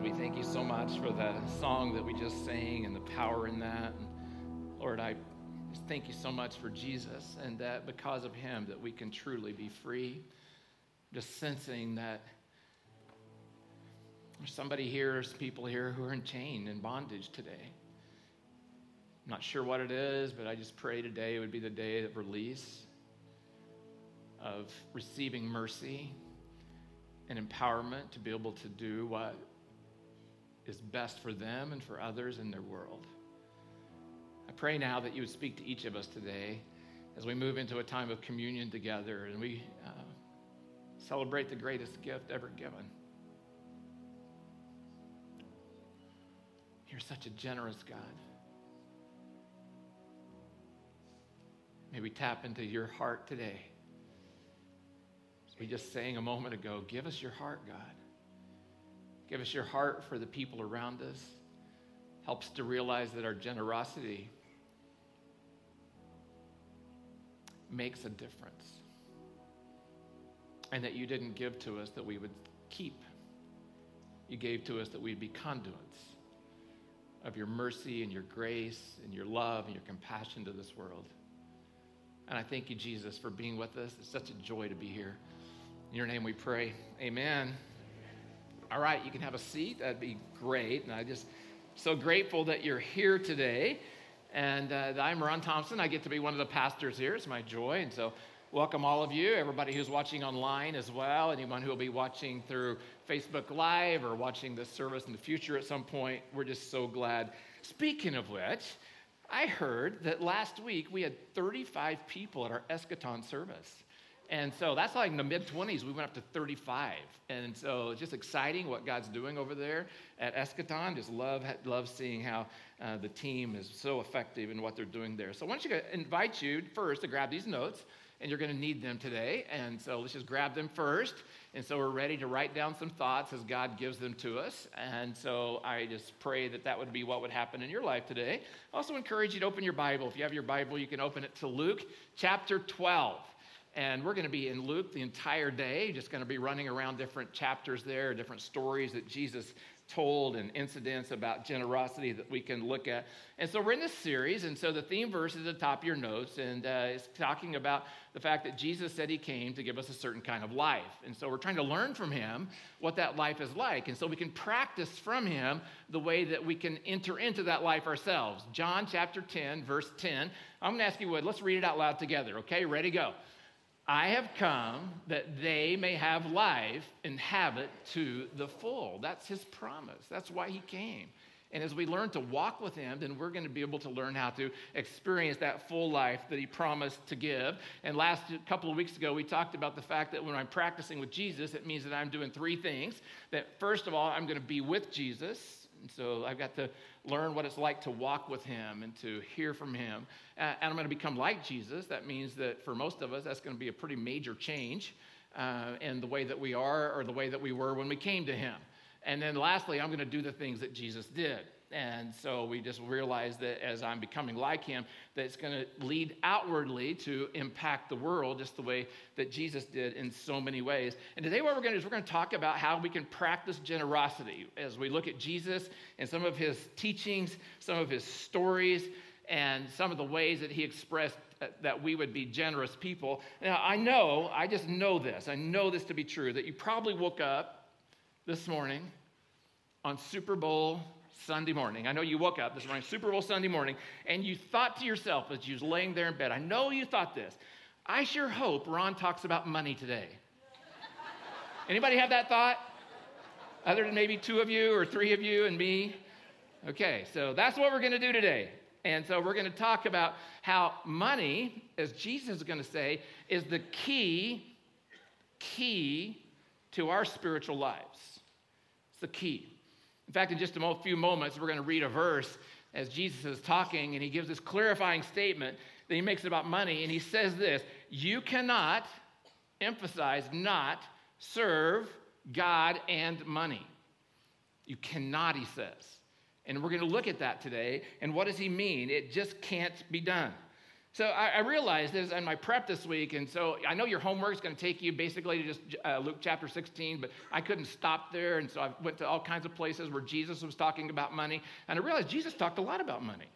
God, we thank you so much for the song that we just sang and the power in that. And Lord, I just thank you so much for Jesus and that because of him that we can truly be free. Just sensing that there's somebody here, there's people here who are in chain and bondage today. I'm not sure what it is, but I just pray today would be the day of release, of receiving mercy and empowerment to be able to do what is best for them and for others in their world. I pray now that you would speak to each of us today as we move into a time of communion together and we uh, celebrate the greatest gift ever given. You're such a generous God. May we tap into your heart today we just sang a moment ago, give us your heart, God. Give us your heart for the people around us. Helps to realize that our generosity makes a difference. And that you didn't give to us that we would keep. You gave to us that we'd be conduits of your mercy and your grace and your love and your compassion to this world. And I thank you, Jesus, for being with us. It's such a joy to be here. In your name we pray. Amen. All right, you can have a seat. That'd be great. And I'm just so grateful that you're here today. And uh, I'm Ron Thompson. I get to be one of the pastors here. It's my joy. And so, welcome all of you, everybody who's watching online as well, anyone who will be watching through Facebook Live or watching this service in the future at some point. We're just so glad. Speaking of which, I heard that last week we had 35 people at our Eschaton service. And so that's like in the mid 20s, we went up to 35. And so it's just exciting what God's doing over there at Eschaton. Just love, love seeing how uh, the team is so effective in what they're doing there. So I want you to invite you first to grab these notes, and you're going to need them today. And so let's just grab them first. And so we're ready to write down some thoughts as God gives them to us. And so I just pray that that would be what would happen in your life today. I also encourage you to open your Bible. If you have your Bible, you can open it to Luke chapter 12. And we're going to be in Luke the entire day, just going to be running around different chapters there, different stories that Jesus told and incidents about generosity that we can look at. And so we're in this series, and so the theme verse is at the top of your notes, and uh, it's talking about the fact that Jesus said he came to give us a certain kind of life. And so we're trying to learn from him what that life is like, and so we can practice from him the way that we can enter into that life ourselves. John chapter 10, verse 10. I'm going to ask you what, let's read it out loud together, okay? Ready, go. I have come that they may have life and have it to the full. That's his promise. That's why he came. And as we learn to walk with him, then we're going to be able to learn how to experience that full life that he promised to give. And last couple of weeks ago, we talked about the fact that when I'm practicing with Jesus, it means that I'm doing three things. That first of all, I'm going to be with Jesus. And so I've got to learn what it's like to walk with him and to hear from him. And I'm going to become like Jesus. That means that for most of us, that's going to be a pretty major change uh, in the way that we are or the way that we were when we came to him. And then lastly, I'm going to do the things that Jesus did. And so we just realize that as I'm becoming like him, that it's going to lead outwardly to impact the world just the way that Jesus did in so many ways. And today, what we're going to do is we're going to talk about how we can practice generosity as we look at Jesus and some of his teachings, some of his stories, and some of the ways that he expressed uh, that we would be generous people. Now, I know, I just know this, I know this to be true, that you probably woke up this morning on Super Bowl Sunday morning. I know you woke up this morning, Super Bowl Sunday morning, and you thought to yourself as you was laying there in bed, I know you thought this. I sure hope Ron talks about money today. Anybody have that thought? Other than maybe two of you or three of you and me? Okay, so that's what we're going to do today. And so we're going to talk about how money, as Jesus is going to say, is the key, key to our spiritual lives. It's the key. In fact, in just a few moments, we're going to read a verse as Jesus is talking, and he gives this clarifying statement that he makes about money, and he says this You cannot, emphasize, not serve God and money. You cannot, he says. And we're going to look at that today. And what does he mean? It just can't be done. So I, I, realized this in my prep this week, and so I know your homework is going to take you basically to just uh, Luke chapter 16, but I couldn't stop there, and so I went to all kinds of places where Jesus was talking about money, and I realized Jesus talked a lot about money.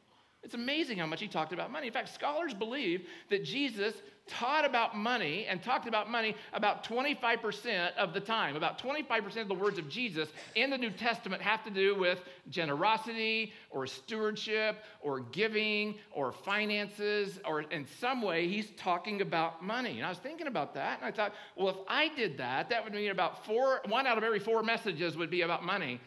It's amazing how much he talked about money. In fact, scholars believe that Jesus taught about money and talked about money about 25% of the time. About 25% of the words of Jesus in the New Testament have to do with generosity or stewardship or giving or finances, or in some way, he's talking about money. And I was thinking about that, and I thought, well, if I did that, that would mean about four, one out of every four messages would be about money.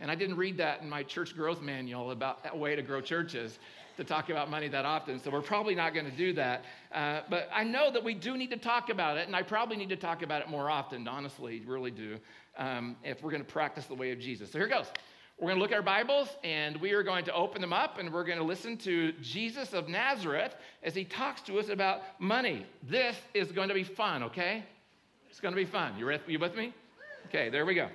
And I didn't read that in my church growth manual about a way to grow churches to talk about money that often. So we're probably not going to do that. Uh, but I know that we do need to talk about it, and I probably need to talk about it more often, honestly, really do, um, if we're going to practice the way of Jesus. So here goes. We're going to look at our Bibles and we are going to open them up and we're going to listen to Jesus of Nazareth as he talks to us about money. This is going to be fun, okay? It's going to be fun. You, you with me? Okay, there we go.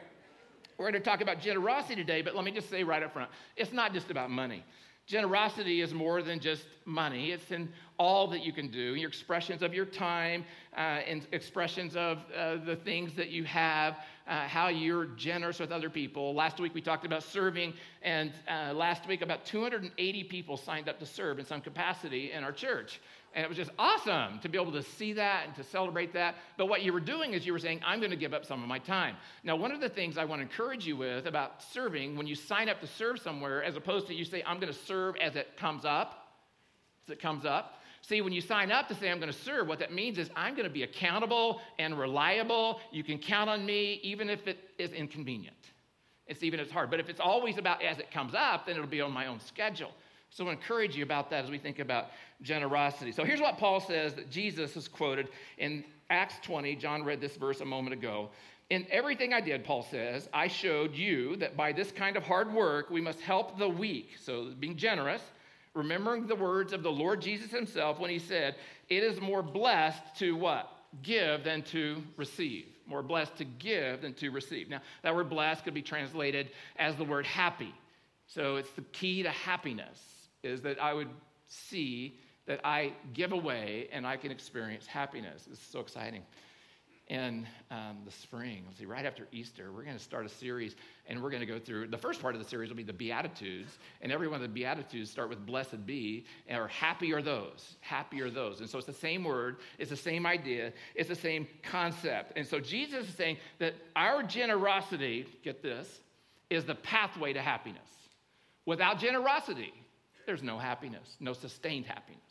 We're going to talk about generosity today, but let me just say right up front it's not just about money. Generosity is more than just money. It's in all that you can do, your expressions of your time, uh, and expressions of uh, the things that you have, uh, how you're generous with other people. Last week we talked about serving, and uh, last week about 280 people signed up to serve in some capacity in our church. And it was just awesome to be able to see that and to celebrate that. But what you were doing is you were saying, I'm going to give up some of my time. Now, one of the things I want to encourage you with about serving, when you sign up to serve somewhere, as opposed to you say, I'm going to serve as it comes up, as it comes up. See, when you sign up to say, I'm going to serve, what that means is I'm going to be accountable and reliable. You can count on me, even if it is inconvenient. It's even if it's hard. But if it's always about as it comes up, then it'll be on my own schedule. So I encourage you about that as we think about generosity. So here's what Paul says that Jesus is quoted in Acts 20. John read this verse a moment ago. In everything I did, Paul says, I showed you that by this kind of hard work we must help the weak. So being generous, remembering the words of the Lord Jesus himself when he said, It is more blessed to what? Give than to receive. More blessed to give than to receive. Now, that word blessed could be translated as the word happy. So it's the key to happiness is that I would see that I give away and I can experience happiness. This is so exciting. In um, the spring, let's see, right after Easter, we're going to start a series and we're going to go through the first part of the series will be the Beatitudes. And every one of the Beatitudes start with blessed be, or happy are those. Happy are those. And so it's the same word, it's the same idea, it's the same concept. And so Jesus is saying that our generosity, get this, is the pathway to happiness. Without generosity, there's no happiness, no sustained happiness,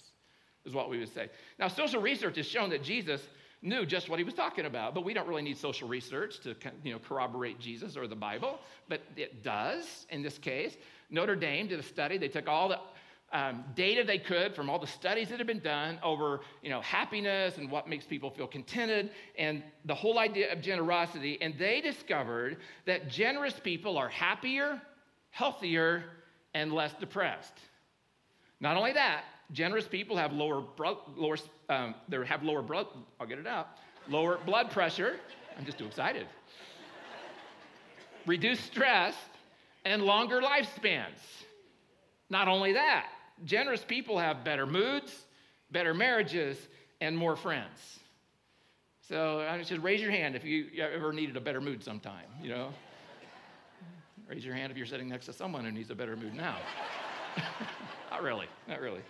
is what we would say. Now, social research has shown that Jesus knew just what he was talking about, but we don't really need social research to you know, corroborate Jesus or the Bible, but it does in this case. Notre Dame did a study. They took all the um, data they could from all the studies that have been done over you know, happiness and what makes people feel contented and the whole idea of generosity, and they discovered that generous people are happier, healthier, and less depressed. Not only that, generous people have lower, lower um, they have lower blood, I'll get it out, lower blood pressure. I'm just too excited. Reduced stress and longer lifespans. Not only that, generous people have better moods, better marriages, and more friends. So I just raise your hand if you ever needed a better mood sometime, you know. raise your hand if you're sitting next to someone who needs a better mood now. Not really, not really.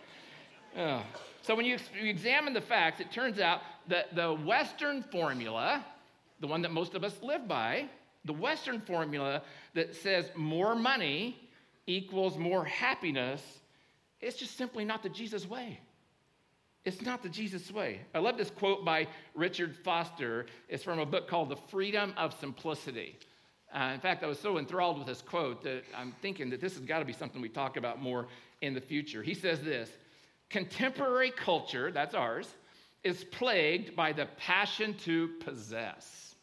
Oh. So when you, you examine the facts, it turns out that the Western formula, the one that most of us live by, the Western formula that says more money equals more happiness, it's just simply not the Jesus way. It's not the Jesus way. I love this quote by Richard Foster. It's from a book called The Freedom of Simplicity. Uh, in fact, I was so enthralled with this quote that I'm thinking that this has got to be something we talk about more in the future. He says this Contemporary culture, that's ours, is plagued by the passion to possess.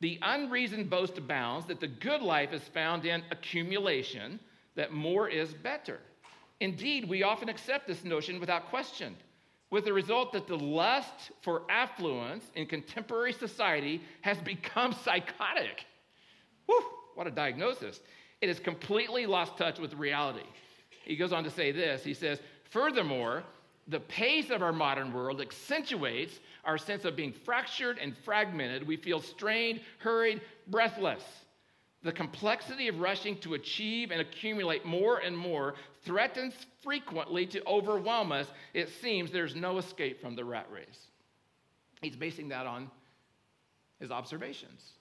The unreasoned boast abounds that the good life is found in accumulation, that more is better. Indeed, we often accept this notion without question, with the result that the lust for affluence in contemporary society has become psychotic. What a diagnosis. It has completely lost touch with reality. He goes on to say this He says, Furthermore, The pace of our modern world accentuates our sense of being fractured and fragmented. We feel strained, hurried, breathless. The complexity of rushing to achieve and accumulate more and more threatens frequently to overwhelm us. It seems there's no escape from the rat race. He's basing that on his observations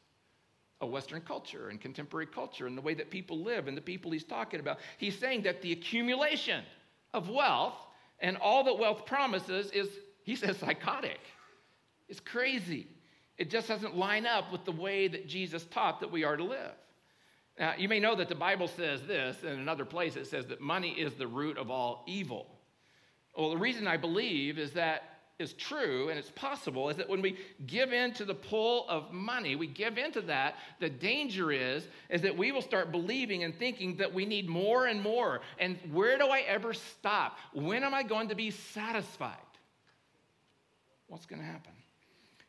of Western culture and contemporary culture and the way that people live and the people he's talking about. He's saying that the accumulation of wealth and all that wealth promises is, he says, psychotic. It's crazy. It just doesn't line up with the way that Jesus taught that we are to live. Now, you may know that the Bible says this, in another place it says that money is the root of all evil. Well, the reason I believe is that is true and it's possible is that when we give in to the pull of money we give into that the danger is is that we will start believing and thinking that we need more and more. And where do i ever stop? When am i going to be satisfied? What's going to happen?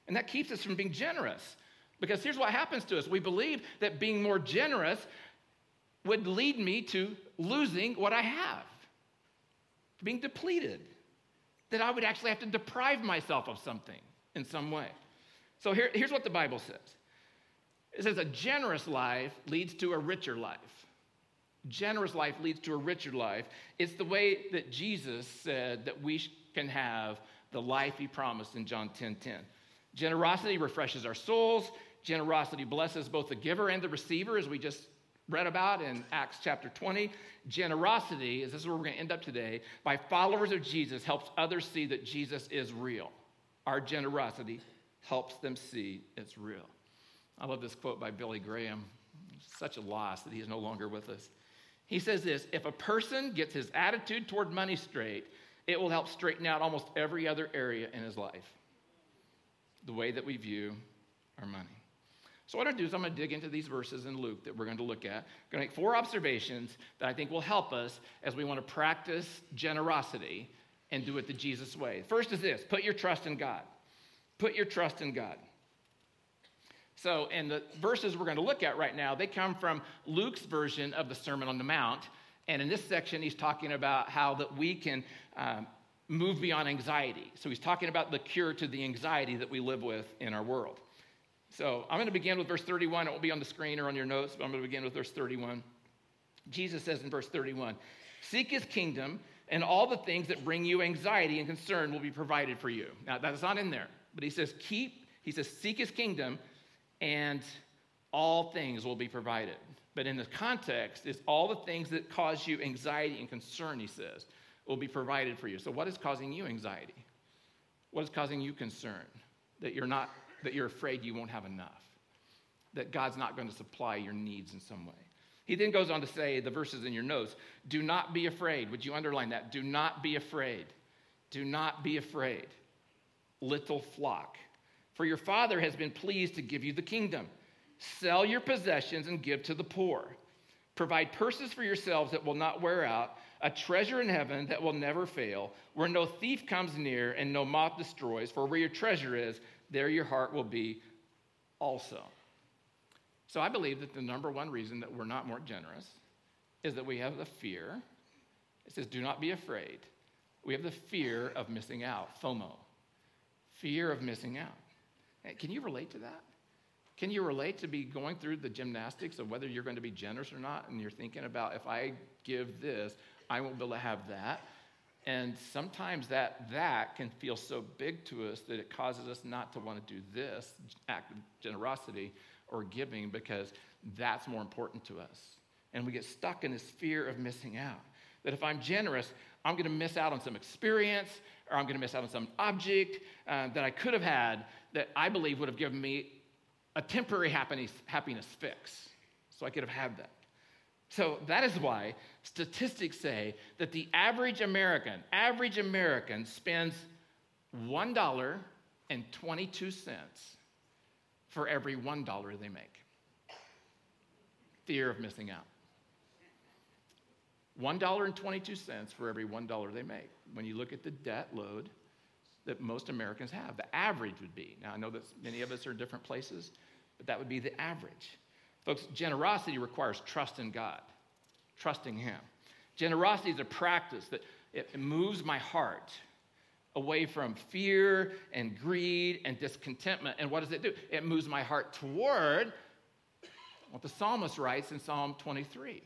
And that keeps us from being generous. Because here's what happens to us. We believe that being more generous would lead me to losing what i have being depleted that I would actually have to deprive myself of something in some way. So here, here's what the Bible says it says, A generous life leads to a richer life. Generous life leads to a richer life. It's the way that Jesus said that we can have the life he promised in John 10 10. Generosity refreshes our souls. Generosity blesses both the giver and the receiver, as we just read about in Acts chapter 20. Generosity, is this is where we're going to end up today, by followers of Jesus helps others see that Jesus is real. Our generosity helps them see it's real. I love this quote by Billy Graham. such a loss that he is no longer with us. He says this If a person gets his attitude toward money straight, it will help straighten out almost every other area in his life. The way that we view our money. So, what I'm going to do is I'm going to dig into these verses in Luke that we're going to look at. I'm going to make four observations that I think will help us as we want to practice generosity and do it the Jesus way. First is this put your trust in God. Put your trust in God. So, and the verses we're going to look at right now, they come from Luke's version of the Sermon on the Mount. And in this section, he's talking about how that we can um, move beyond anxiety. So he's talking about the cure to the anxiety that we live with in our world. So I'm going to begin with verse 31. It won't be on the screen or on your notes, but I'm going to begin with verse 31. Jesus says in verse 31 Seek his kingdom, and all the things that bring you anxiety and concern will be provided for you. Now, that's not in there, but he says, Keep, he says, Seek his kingdom, and all things will be provided. But in the context, is all the things that cause you anxiety and concern, he says, will be provided for you. So, what is causing you anxiety? What is causing you concern? That you're not that you're afraid you won't have enough, that God's not going to supply your needs in some way. He then goes on to say, the verses in your notes, do not be afraid. Would you underline that? Do not be afraid. Do not be afraid, little flock. For your Father has been pleased to give you the kingdom. Sell your possessions and give to the poor. Provide purses for yourselves that will not wear out, a treasure in heaven that will never fail, where no thief comes near and no moth destroys. For where your treasure is, there your heart will be also. So I believe that the number one reason that we're not more generous is that we have the fear. It says, do not be afraid. We have the fear of missing out, FOMO, fear of missing out. Can you relate to that? Can you relate to be going through the gymnastics of whether you're going to be generous or not? And you're thinking about if I give this, I won't be able to have that. And sometimes that that can feel so big to us that it causes us not to want to do this act of generosity or giving because that's more important to us. And we get stuck in this fear of missing out. That if I'm generous, I'm going to miss out on some experience or I'm going to miss out on some object uh, that I could have had that I believe would have given me a temporary happiness, happiness fix. So I could have had that. So that is why statistics say that the average American, average American spends $1.22 for every $1 they make. Fear of missing out. $1.22 for every $1 they make. When you look at the debt load that most Americans have, the average would be. Now, I know that many of us are in different places, but that would be the average. Folks, generosity requires trust in God, trusting Him. Generosity is a practice that it moves my heart away from fear and greed and discontentment. And what does it do? It moves my heart toward what the psalmist writes in Psalm 23.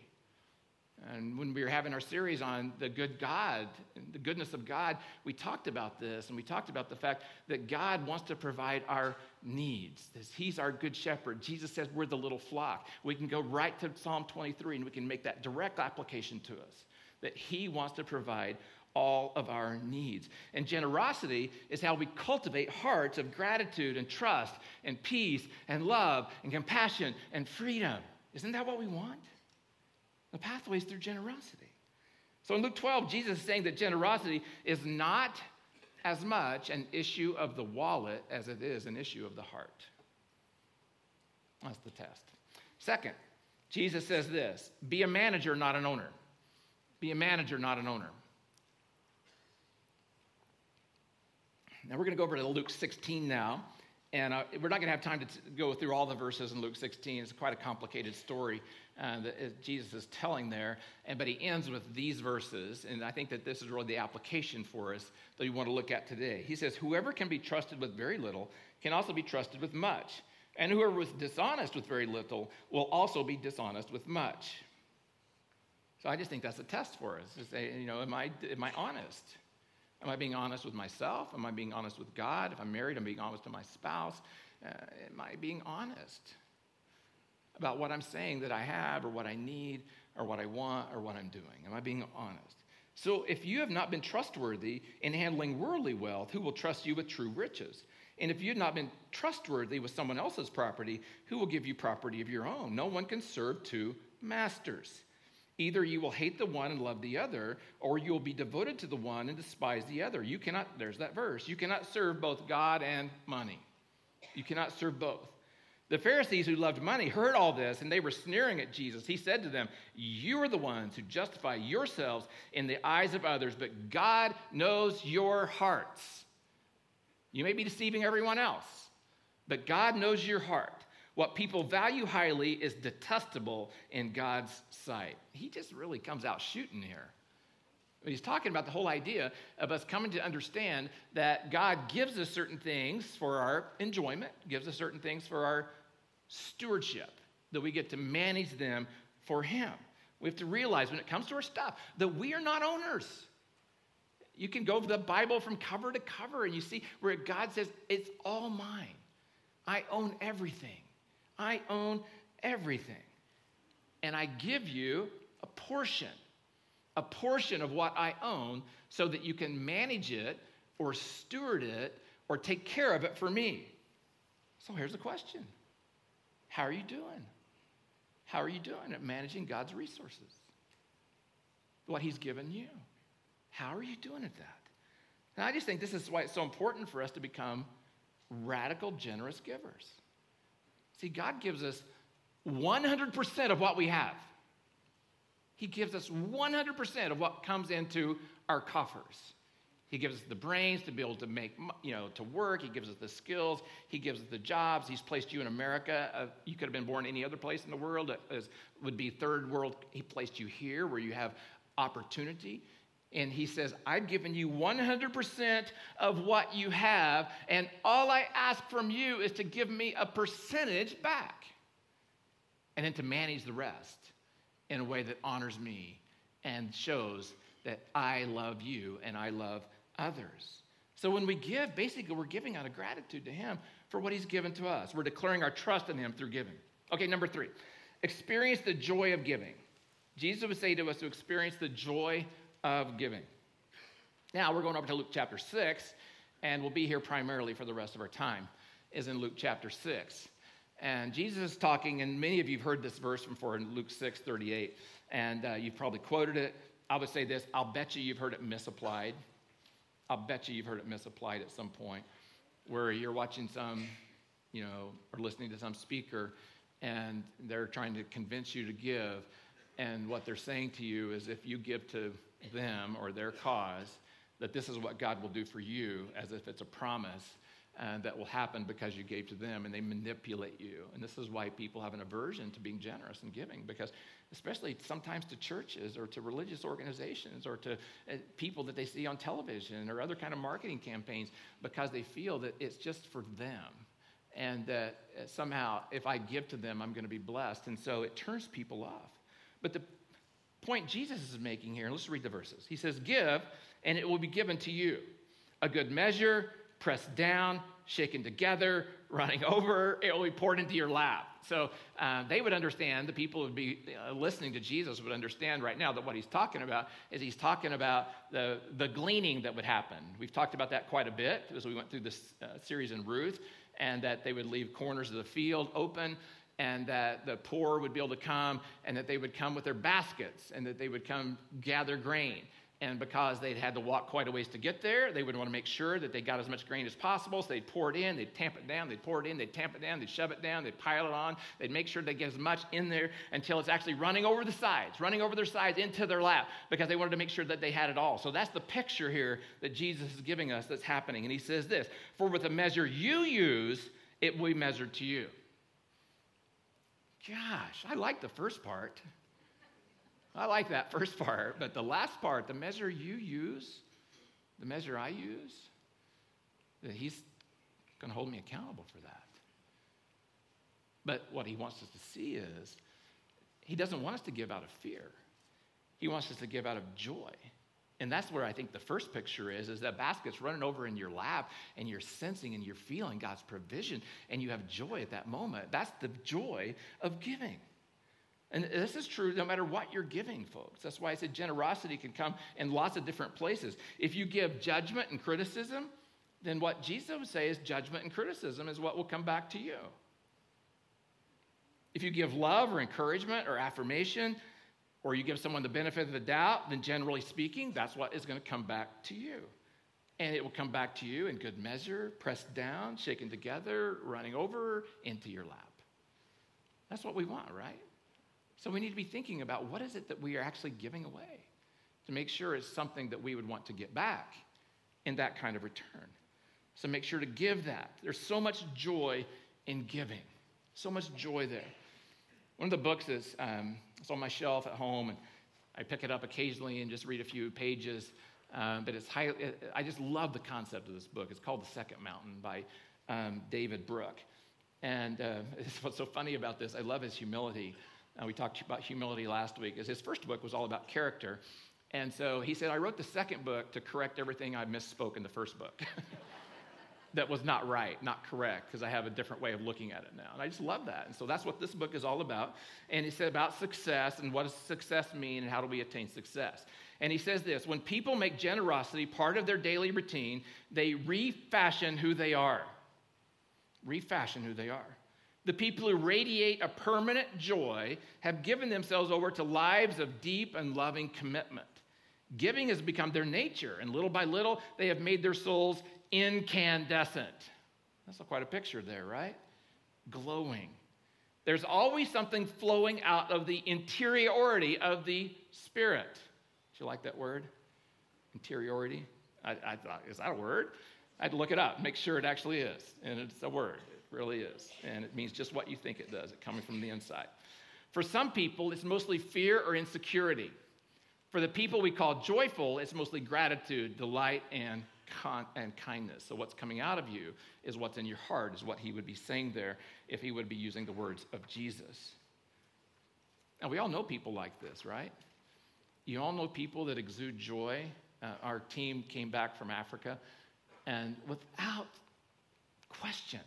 And when we were having our series on the good God, the goodness of God, we talked about this and we talked about the fact that God wants to provide our needs. He's our good shepherd. Jesus says we're the little flock. We can go right to Psalm 23 and we can make that direct application to us that He wants to provide all of our needs. And generosity is how we cultivate hearts of gratitude and trust and peace and love and compassion and freedom. Isn't that what we want? The pathway is through generosity. So in Luke 12, Jesus is saying that generosity is not as much an issue of the wallet as it is an issue of the heart. That's the test. Second, Jesus says this be a manager, not an owner. Be a manager, not an owner. Now we're going to go over to Luke 16 now. And uh, we're not going to have time to t- go through all the verses in Luke 16. It's quite a complicated story uh, that uh, Jesus is telling there. And, but he ends with these verses. And I think that this is really the application for us that we want to look at today. He says, Whoever can be trusted with very little can also be trusted with much. And whoever is dishonest with very little will also be dishonest with much. So I just think that's a test for us to say, you know, am I, am I honest? Am I being honest with myself? Am I being honest with God? If I'm married, I'm being honest to my spouse. Uh, am I being honest about what I'm saying that I have or what I need or what I want or what I'm doing? Am I being honest? So if you have not been trustworthy in handling worldly wealth, who will trust you with true riches? And if you've not been trustworthy with someone else's property, who will give you property of your own? No one can serve two masters. Either you will hate the one and love the other, or you will be devoted to the one and despise the other. You cannot, there's that verse, you cannot serve both God and money. You cannot serve both. The Pharisees who loved money heard all this and they were sneering at Jesus. He said to them, You are the ones who justify yourselves in the eyes of others, but God knows your hearts. You may be deceiving everyone else, but God knows your heart. What people value highly is detestable in God's sight. He just really comes out shooting here. He's talking about the whole idea of us coming to understand that God gives us certain things for our enjoyment, gives us certain things for our stewardship, that we get to manage them for Him. We have to realize when it comes to our stuff that we are not owners. You can go over the Bible from cover to cover and you see where God says, It's all mine. I own everything. I own everything. And I give you a portion, a portion of what I own so that you can manage it or steward it or take care of it for me. So here's the question How are you doing? How are you doing at managing God's resources? What He's given you. How are you doing at that? And I just think this is why it's so important for us to become radical, generous givers. See, God gives us 100% of what we have. He gives us 100% of what comes into our coffers. He gives us the brains to be able to make, you know, to work. He gives us the skills. He gives us the jobs. He's placed you in America. Uh, you could have been born any other place in the world. As would be third world. He placed you here where you have opportunity. And he says, I've given you 100% of what you have, and all I ask from you is to give me a percentage back. And then to manage the rest in a way that honors me and shows that I love you and I love others. So when we give, basically, we're giving out of gratitude to him for what he's given to us. We're declaring our trust in him through giving. Okay, number three, experience the joy of giving. Jesus would say to us to experience the joy of giving. Now we're going over to Luke chapter 6, and we'll be here primarily for the rest of our time, is in Luke chapter 6. And Jesus is talking, and many of you have heard this verse before in Luke 6 38, and uh, you've probably quoted it. I would say this I'll bet you you've heard it misapplied. I'll bet you you've heard it misapplied at some point where you're watching some, you know, or listening to some speaker and they're trying to convince you to give. And what they're saying to you is if you give to them or their cause, that this is what God will do for you, as if it's a promise. uh, that will happen because you gave to them and they manipulate you. And this is why people have an aversion to being generous and giving because, especially sometimes to churches or to religious organizations or to uh, people that they see on television or other kind of marketing campaigns, because they feel that it's just for them and that uh, somehow if I give to them, I'm going to be blessed. And so it turns people off. But the point Jesus is making here, let's read the verses. He says, Give, and it will be given to you. A good measure, pressed down, shaken together, running over, it will be poured into your lap. So uh, they would understand, the people would be uh, listening to Jesus would understand right now that what he's talking about is he's talking about the, the gleaning that would happen. We've talked about that quite a bit as we went through this uh, series in Ruth, and that they would leave corners of the field open and that the poor would be able to come and that they would come with their baskets and that they would come gather grain and because they'd had to walk quite a ways to get there, they would want to make sure that they got as much grain as possible. So they'd pour it in, they'd tamp it down, they'd pour it in, they'd tamp it down, they'd shove it down, they'd pile it on. They'd make sure they get as much in there until it's actually running over the sides, running over their sides into their lap, because they wanted to make sure that they had it all. So that's the picture here that Jesus is giving us that's happening. And he says this For with the measure you use, it will be measured to you. Gosh, I like the first part. I like that first part, but the last part, the measure you use, the measure I use, that he's going to hold me accountable for that. But what he wants us to see is he doesn't want us to give out of fear. He wants us to give out of joy. And that's where I think the first picture is, is that basket's running over in your lap and you're sensing and you're feeling God's provision and you have joy at that moment. That's the joy of giving. And this is true no matter what you're giving, folks. That's why I said generosity can come in lots of different places. If you give judgment and criticism, then what Jesus would say is judgment and criticism is what will come back to you. If you give love or encouragement or affirmation, or you give someone the benefit of the doubt, then generally speaking, that's what is going to come back to you. And it will come back to you in good measure, pressed down, shaken together, running over into your lap. That's what we want, right? So we need to be thinking about what is it that we are actually giving away to make sure it's something that we would want to get back in that kind of return. So make sure to give that. There's so much joy in giving, so much joy there. One of the books is um, it's on my shelf at home, and I pick it up occasionally and just read a few pages. Um, but it's high, I just love the concept of this book. It's called The Second Mountain by um, David Brooks. And uh, what's so funny about this, I love his humility. Uh, we talked about humility last week, is his first book was all about character. And so he said, I wrote the second book to correct everything I misspoke in the first book. that was not right, not correct, because I have a different way of looking at it now. And I just love that. And so that's what this book is all about. And he said about success and what does success mean and how do we attain success. And he says this when people make generosity part of their daily routine, they refashion who they are. Refashion who they are. The people who radiate a permanent joy have given themselves over to lives of deep and loving commitment. Giving has become their nature, and little by little, they have made their souls incandescent. That's quite a picture there, right? Glowing. There's always something flowing out of the interiority of the spirit. Do you like that word? Interiority? I, I thought, is that a word? I had to look it up, make sure it actually is. And it's a word it really is. And it means just what you think it does, it coming from the inside. For some people, it's mostly fear or insecurity. For the people we call joyful, it's mostly gratitude, delight, and, con- and kindness. So, what's coming out of you is what's in your heart, is what he would be saying there if he would be using the words of Jesus. Now, we all know people like this, right? You all know people that exude joy. Uh, our team came back from Africa, and without question,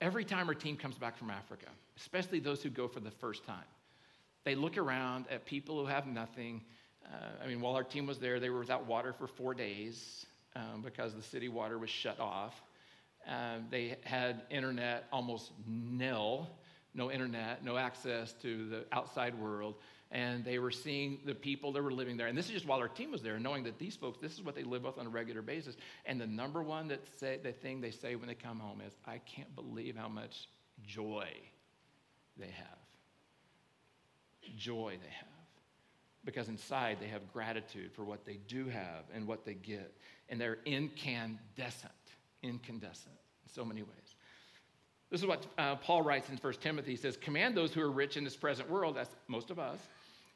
Every time our team comes back from Africa, especially those who go for the first time, they look around at people who have nothing. Uh, I mean, while our team was there, they were without water for four days um, because the city water was shut off. Uh, they had internet almost nil, no internet, no access to the outside world and they were seeing the people that were living there. And this is just while our team was there, knowing that these folks, this is what they live with on a regular basis. And the number one that say, the thing they say when they come home is, I can't believe how much joy they have. Joy they have. Because inside they have gratitude for what they do have and what they get. And they're incandescent. incandescent in so many ways. This is what uh, Paul writes in 1 Timothy. He says, Command those who are rich in this present world, that's most of us,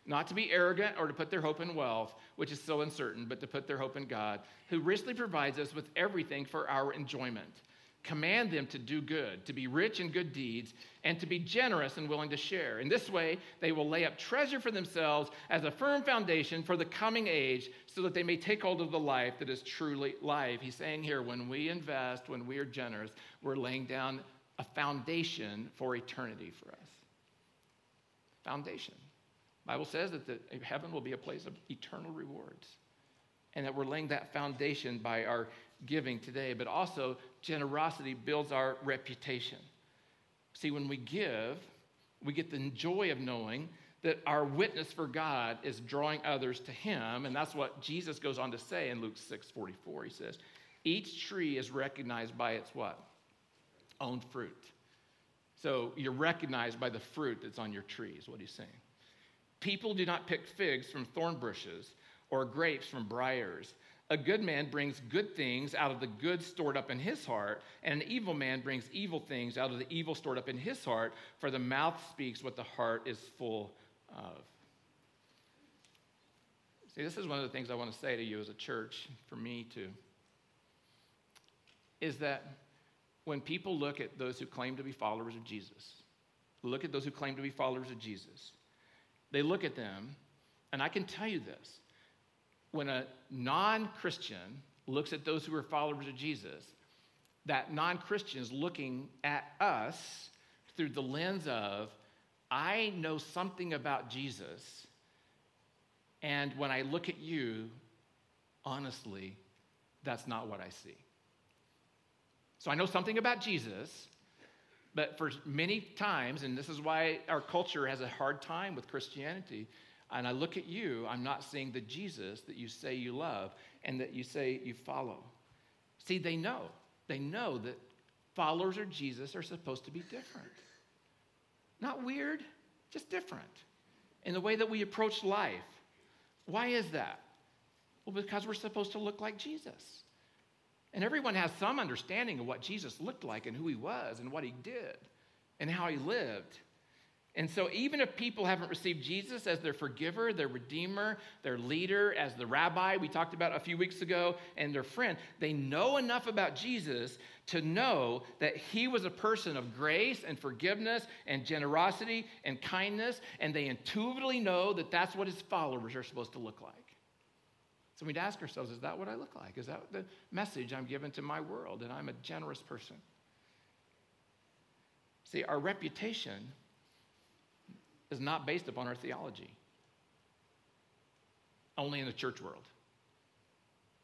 not to be arrogant or to put their hope in wealth, which is so uncertain, but to put their hope in God, who richly provides us with everything for our enjoyment. Command them to do good, to be rich in good deeds, and to be generous and willing to share. In this way, they will lay up treasure for themselves as a firm foundation for the coming age, so that they may take hold of the life that is truly life. He's saying here, when we invest, when we are generous, we're laying down a foundation for eternity for us. Foundation. Bible says that the, heaven will be a place of eternal rewards, and that we're laying that foundation by our giving today, but also generosity builds our reputation. See, when we give, we get the joy of knowing that our witness for God is drawing others to Him. And that's what Jesus goes on to say in Luke 6 44. He says, Each tree is recognized by its what? Own fruit. So you're recognized by the fruit that's on your tree, is what he's saying. People do not pick figs from thorn bushes or grapes from briars. A good man brings good things out of the good stored up in his heart, and an evil man brings evil things out of the evil stored up in his heart, for the mouth speaks what the heart is full of. See, this is one of the things I want to say to you as a church, for me too, is that when people look at those who claim to be followers of Jesus, look at those who claim to be followers of Jesus, they look at them, and I can tell you this when a non Christian looks at those who are followers of Jesus, that non Christian is looking at us through the lens of, I know something about Jesus. And when I look at you, honestly, that's not what I see. So I know something about Jesus, but for many times, and this is why our culture has a hard time with Christianity, and I look at you, I'm not seeing the Jesus that you say you love and that you say you follow. See, they know. They know that followers of Jesus are supposed to be different. Not weird, just different in the way that we approach life. Why is that? Well, because we're supposed to look like Jesus. And everyone has some understanding of what Jesus looked like and who he was and what he did and how he lived. And so, even if people haven't received Jesus as their forgiver, their redeemer, their leader, as the rabbi we talked about a few weeks ago, and their friend, they know enough about Jesus to know that he was a person of grace and forgiveness and generosity and kindness, and they intuitively know that that's what his followers are supposed to look like. So we'd ask ourselves, is that what I look like? Is that the message I'm given to my world? And I'm a generous person. See, our reputation is not based upon our theology, only in the church world.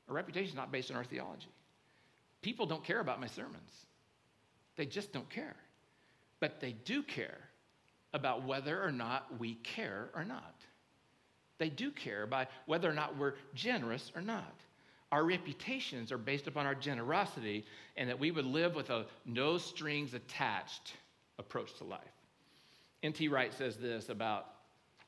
Our reputation is not based on our theology. People don't care about my sermons, they just don't care. But they do care about whether or not we care or not. They do care about whether or not we're generous or not. Our reputations are based upon our generosity and that we would live with a no strings attached approach to life. N.T. Wright says this about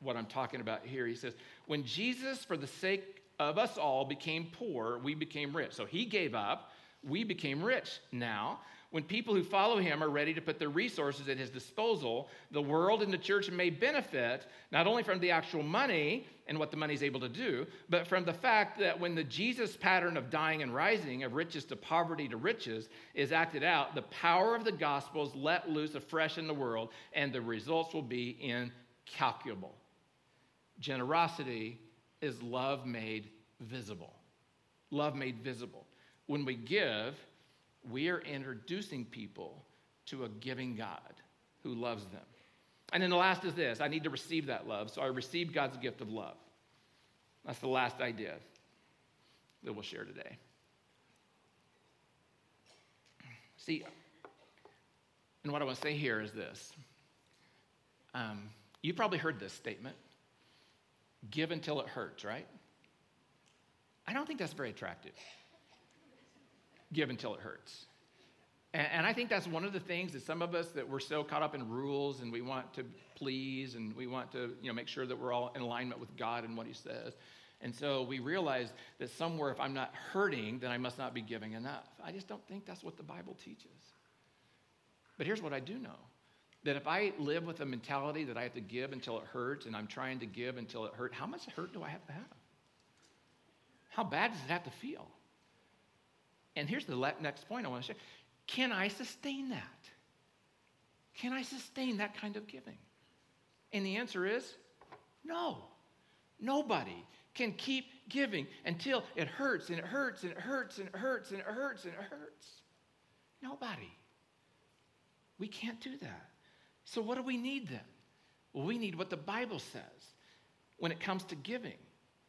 what I'm talking about here. He says, When Jesus, for the sake of us all, became poor, we became rich. So he gave up, we became rich. Now, when people who follow him are ready to put their resources at his disposal, the world and the church may benefit not only from the actual money and what the money is able to do, but from the fact that when the Jesus pattern of dying and rising, of riches to poverty to riches, is acted out, the power of the gospel is let loose afresh in the world, and the results will be incalculable. Generosity is love made visible. Love made visible. When we give, we are introducing people to a giving God who loves them. And then the last is this I need to receive that love. So I receive God's gift of love. That's the last idea that we'll share today. See, and what I want to say here is this. Um, you probably heard this statement give until it hurts, right? I don't think that's very attractive give until it hurts. And, and, I think that's one of the things that some of us that we're so caught up in rules and we want to please and we want to you know, make sure that we're all in alignment with God and what He says. And so we realize that somewhere, if I'm not hurting, then I must not be giving enough. I just don't think that's what the Bible teaches. But here's what I do know that if I live with a mentality that I have to give until it hurts and I'm trying to give until it hurts, how much hurt do I have to have? How bad does it have to feel? And here's the next point I want to share can I sustain that? Can I sustain that kind of giving? And the answer is no. Nobody can keep giving until it hurts and it hurts and it hurts and it hurts and it hurts and it hurts. Nobody. We can't do that. So, what do we need then? Well, we need what the Bible says when it comes to giving.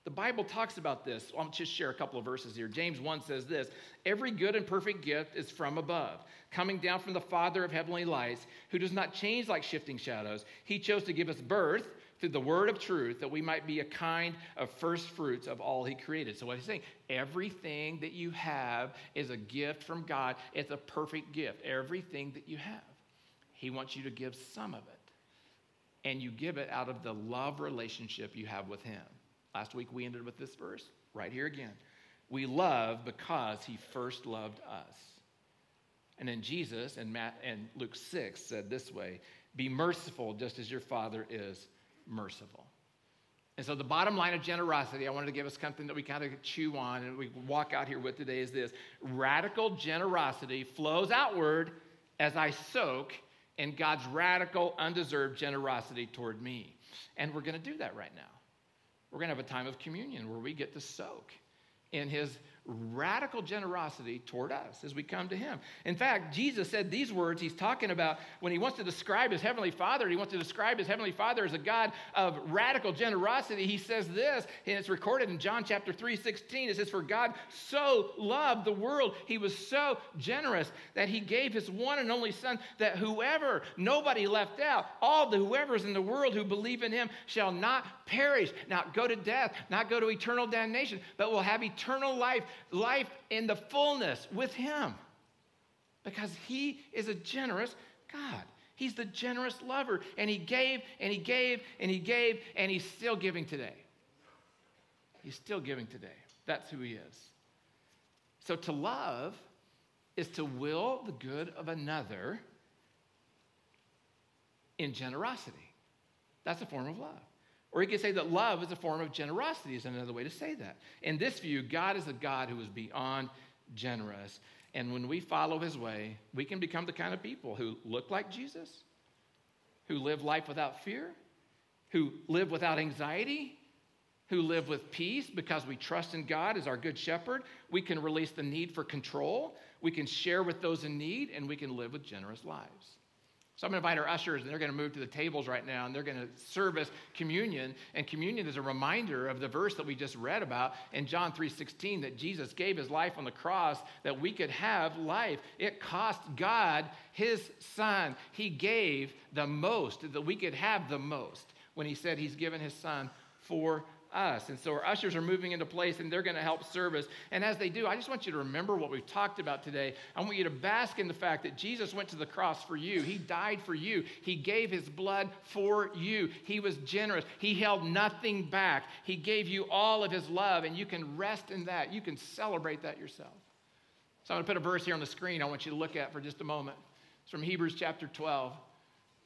The Bible talks about this. I'll just share a couple of verses here. James 1 says this Every good and perfect gift is from above, coming down from the Father of heavenly lights, who does not change like shifting shadows. He chose to give us birth through the word of truth that we might be a kind of first fruits of all he created. So, what he's saying, everything that you have is a gift from God. It's a perfect gift. Everything that you have. He wants you to give some of it. And you give it out of the love relationship you have with him. Last week we ended with this verse, right here again. We love because he first loved us. And then Jesus and Matt and Luke 6 said this way Be merciful just as your Father is merciful. And so, the bottom line of generosity, I wanted to give us something that we kind of chew on and we walk out here with today is this radical generosity flows outward as I soak in God's radical, undeserved generosity toward me. And we're going to do that right now we're going to have a time of communion where we get to soak in his radical generosity toward us as we come to him. In fact, Jesus said these words he's talking about when he wants to describe his heavenly father, he wants to describe his heavenly father as a God of radical generosity. He says this, and it's recorded in John chapter 3, 16. It says, For God so loved the world, he was so generous that he gave his one and only son, that whoever, nobody left out, all the whoever's in the world who believe in him shall not perish, not go to death, not go to eternal damnation, but will have eternal life life in the fullness with Him because He is a generous God. He's the generous lover. And He gave and He gave and He gave and He's still giving today. He's still giving today. That's who He is. So to love is to will the good of another in generosity. That's a form of love. Or you could say that love is a form of generosity, is another way to say that. In this view, God is a God who is beyond generous. And when we follow his way, we can become the kind of people who look like Jesus, who live life without fear, who live without anxiety, who live with peace because we trust in God as our good shepherd. We can release the need for control. We can share with those in need, and we can live with generous lives. So I'm going to invite our ushers, and they're going to move to the tables right now, and they're going to service communion. And communion is a reminder of the verse that we just read about in John 3:16 that Jesus gave his life on the cross that we could have life. It cost God his son. He gave the most that we could have the most when he said he's given his son for us. And so our ushers are moving into place and they're going to help service. And as they do, I just want you to remember what we've talked about today. I want you to bask in the fact that Jesus went to the cross for you. He died for you. He gave his blood for you. He was generous. He held nothing back. He gave you all of his love, and you can rest in that. You can celebrate that yourself. So I'm going to put a verse here on the screen I want you to look at for just a moment. It's from Hebrews chapter 12.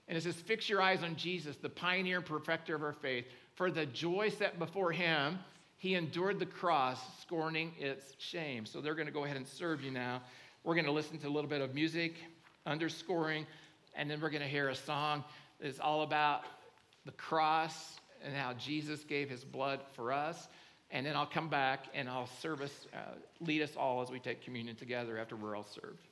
And it says, Fix your eyes on Jesus, the pioneer and perfecter of our faith for the joy set before him, he endured the cross, scorning its shame. So they're going to go ahead and serve you now. We're going to listen to a little bit of music, underscoring, and then we're going to hear a song that's all about the cross and how Jesus gave his blood for us. And then I'll come back and I'll service, uh, lead us all as we take communion together after we're all served.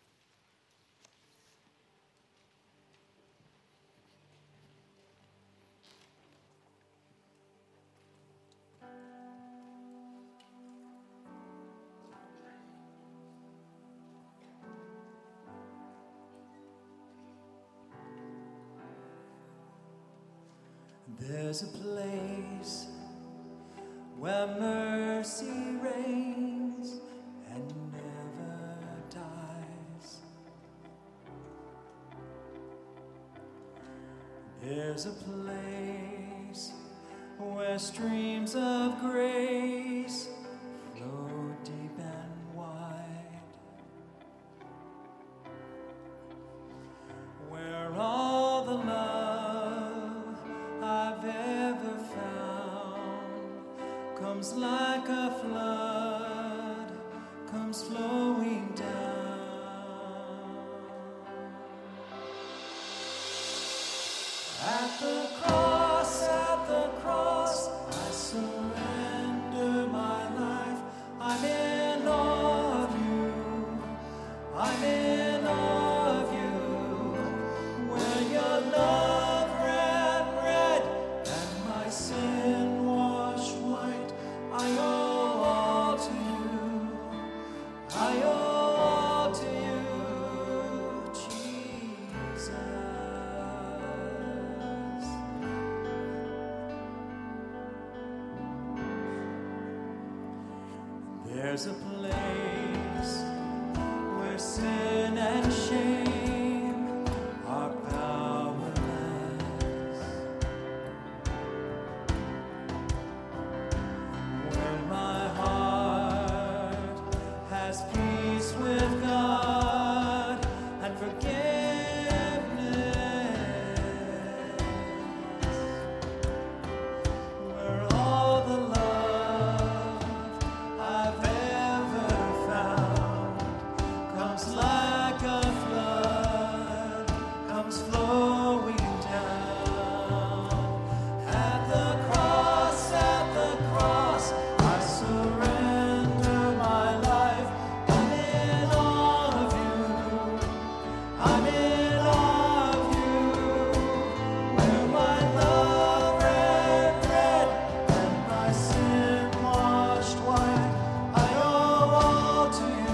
To you.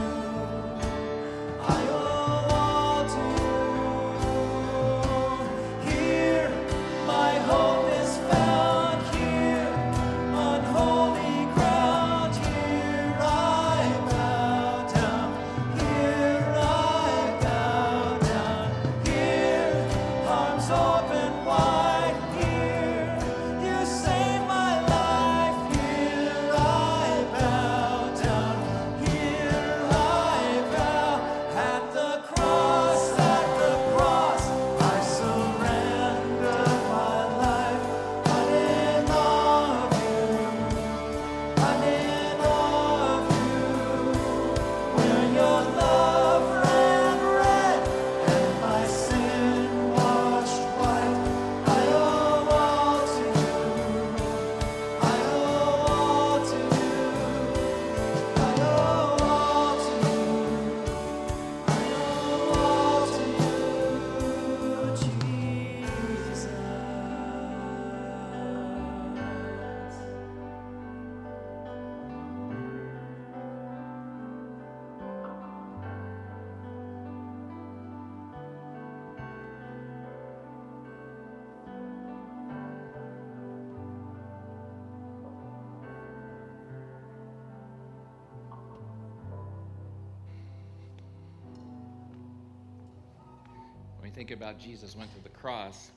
Think about Jesus went to the cross,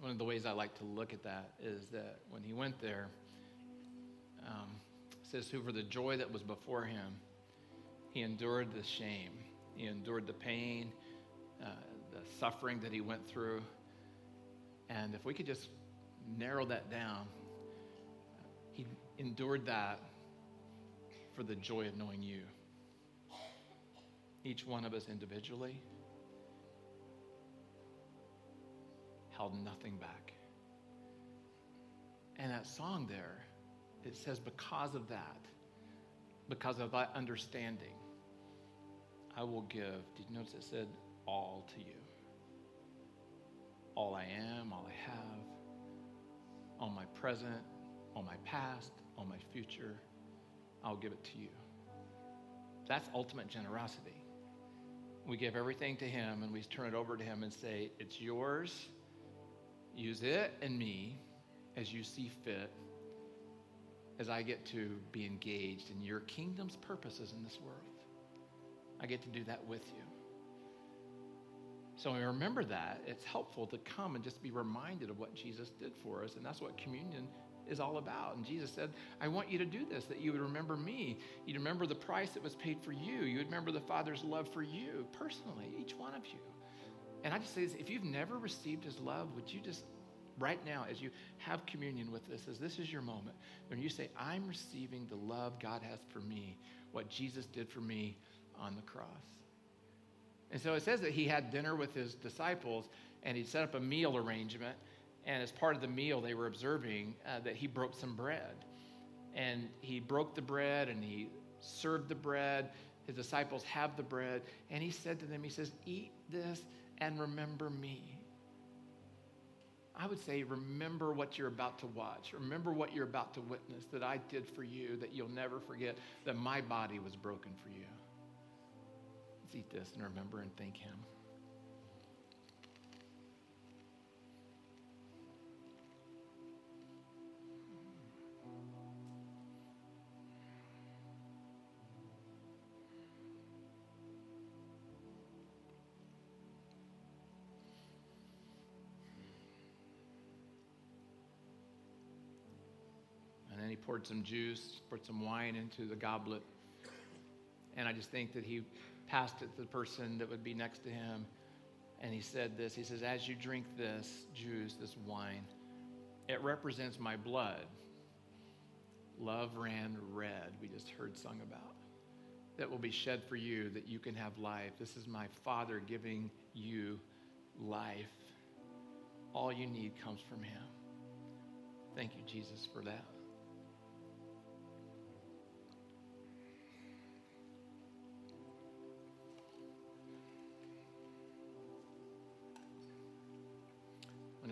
one of the ways I like to look at that is that when he went there, um, says, who for the joy that was before him, he endured the shame, he endured the pain, uh, the suffering that he went through. And if we could just narrow that down, he endured that for the joy of knowing you. Each one of us individually held nothing back. And that song there, it says, because of that, because of that understanding, I will give. Did you notice it said, all to you? All I am, all I have, all my present, all my past, all my future, I'll give it to you. That's ultimate generosity. We give everything to Him and we turn it over to Him and say, It's yours. Use it and me as you see fit, as I get to be engaged in your kingdom's purposes in this world. I get to do that with you. So when we remember that, it's helpful to come and just be reminded of what Jesus did for us. And that's what communion is all about. And Jesus said, I want you to do this, that you would remember me. You'd remember the price that was paid for you. You would remember the Father's love for you personally, each one of you. And I just say this if you've never received his love, would you just, right now, as you have communion with this, as this is your moment, when you say, I'm receiving the love God has for me, what Jesus did for me on the cross. And so it says that he had dinner with his disciples and he set up a meal arrangement. And as part of the meal, they were observing uh, that he broke some bread. And he broke the bread and he served the bread. His disciples have the bread. And he said to them, He says, Eat this and remember me. I would say, remember what you're about to watch. Remember what you're about to witness that I did for you, that you'll never forget that my body was broken for you. Let's eat this and remember and thank Him. He poured some juice, poured some wine into the goblet. And I just think that he passed it to the person that would be next to him. And he said this He says, As you drink this juice, this wine, it represents my blood. Love ran red, we just heard sung about. That will be shed for you, that you can have life. This is my Father giving you life. All you need comes from Him. Thank you, Jesus, for that.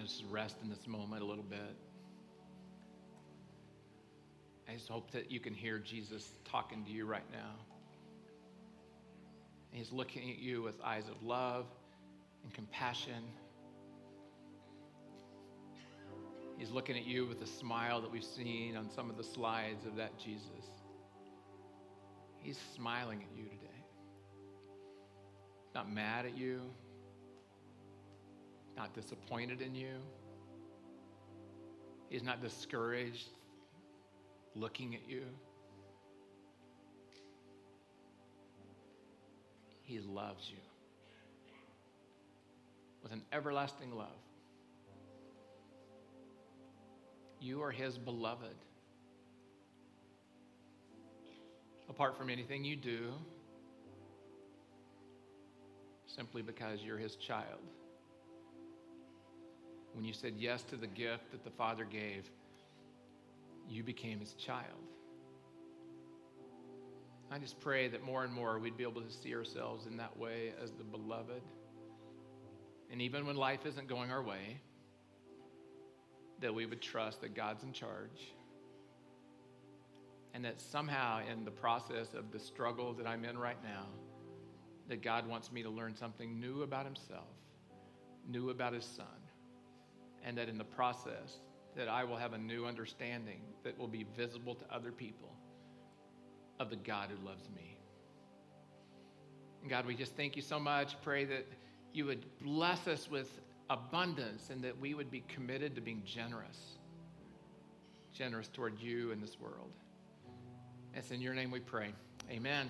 Just rest in this moment a little bit. I just hope that you can hear Jesus talking to you right now. He's looking at you with eyes of love and compassion. He's looking at you with a smile that we've seen on some of the slides of that Jesus. He's smiling at you today. Not mad at you, not disappointed in you. He's not discouraged looking at you. He loves you with an everlasting love. You are His beloved. Apart from anything you do, simply because you're His child when you said yes to the gift that the Father gave, you became his child. I just pray that more and more we'd be able to see ourselves in that way as the beloved. And even when life isn't going our way, that we would trust that God's in charge. And that somehow, in the process of the struggle that I'm in right now, that God wants me to learn something new about Himself, new about His Son and that in the process that I will have a new understanding that will be visible to other people of the God who loves me. And God, we just thank you so much. Pray that you would bless us with abundance and that we would be committed to being generous, generous toward you in this world. It's in your name we pray. Amen.